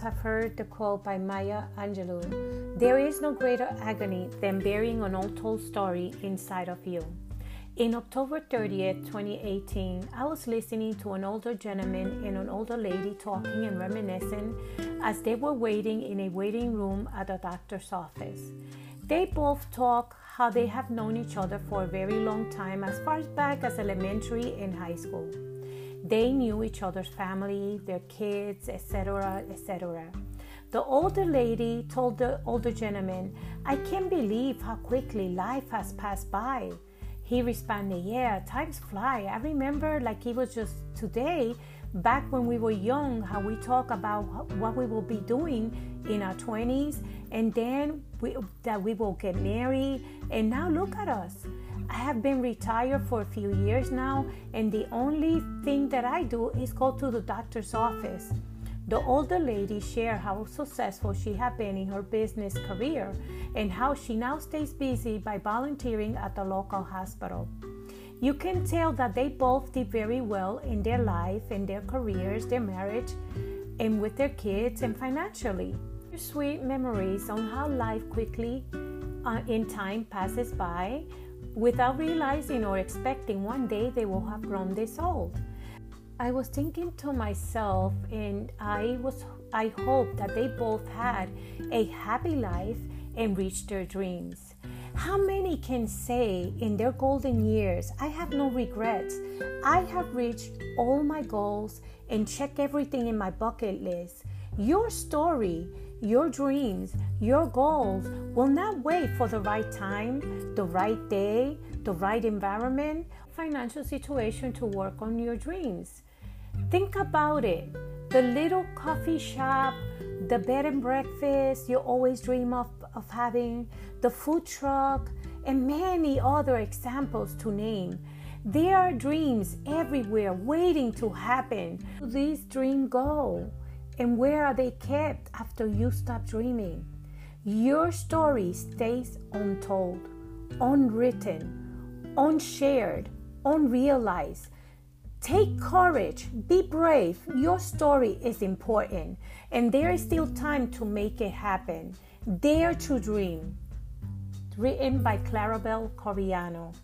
have heard the quote by Maya Angelou There is no greater agony than burying an untold story inside of you. In October 30th, 2018, I was listening to an older gentleman and an older lady talking and reminiscing as they were waiting in a waiting room at a doctor's office. They both talk how they have known each other for a very long time, as far back as elementary and high school. They knew each other's family, their kids, etc., etc. The older lady told the older gentleman, I can't believe how quickly life has passed by. He responded, Yeah, times fly. I remember like it was just today, back when we were young, how we talk about what we will be doing in our 20s, and then we, that we will get married. And now look at us. I have been retired for a few years now, and the only thing that I do is go to the doctor's office. The older lady shared how successful she had been in her business career and how she now stays busy by volunteering at the local hospital. You can tell that they both did very well in their life, in their careers, their marriage, and with their kids and financially. Sweet memories on how life quickly uh, in time passes by without realizing or expecting one day they will have grown this old. I was thinking to myself, and I was I hope that they both had a happy life and reached their dreams. How many can say in their golden years, I have no regrets? I have reached all my goals and check everything in my bucket list. Your story, your dreams, your goals will not wait for the right time, the right day, the right environment, financial situation to work on your dreams. Think about it. The little coffee shop, the bed and breakfast you always dream of, of having, the food truck, and many other examples to name. There are dreams everywhere waiting to happen. These dreams go? And where are they kept after you stop dreaming? Your story stays untold, unwritten, unshared, unrealized. Take courage, be brave. Your story is important, and there is still time to make it happen. Dare to dream. Written by Clarabelle Coriano.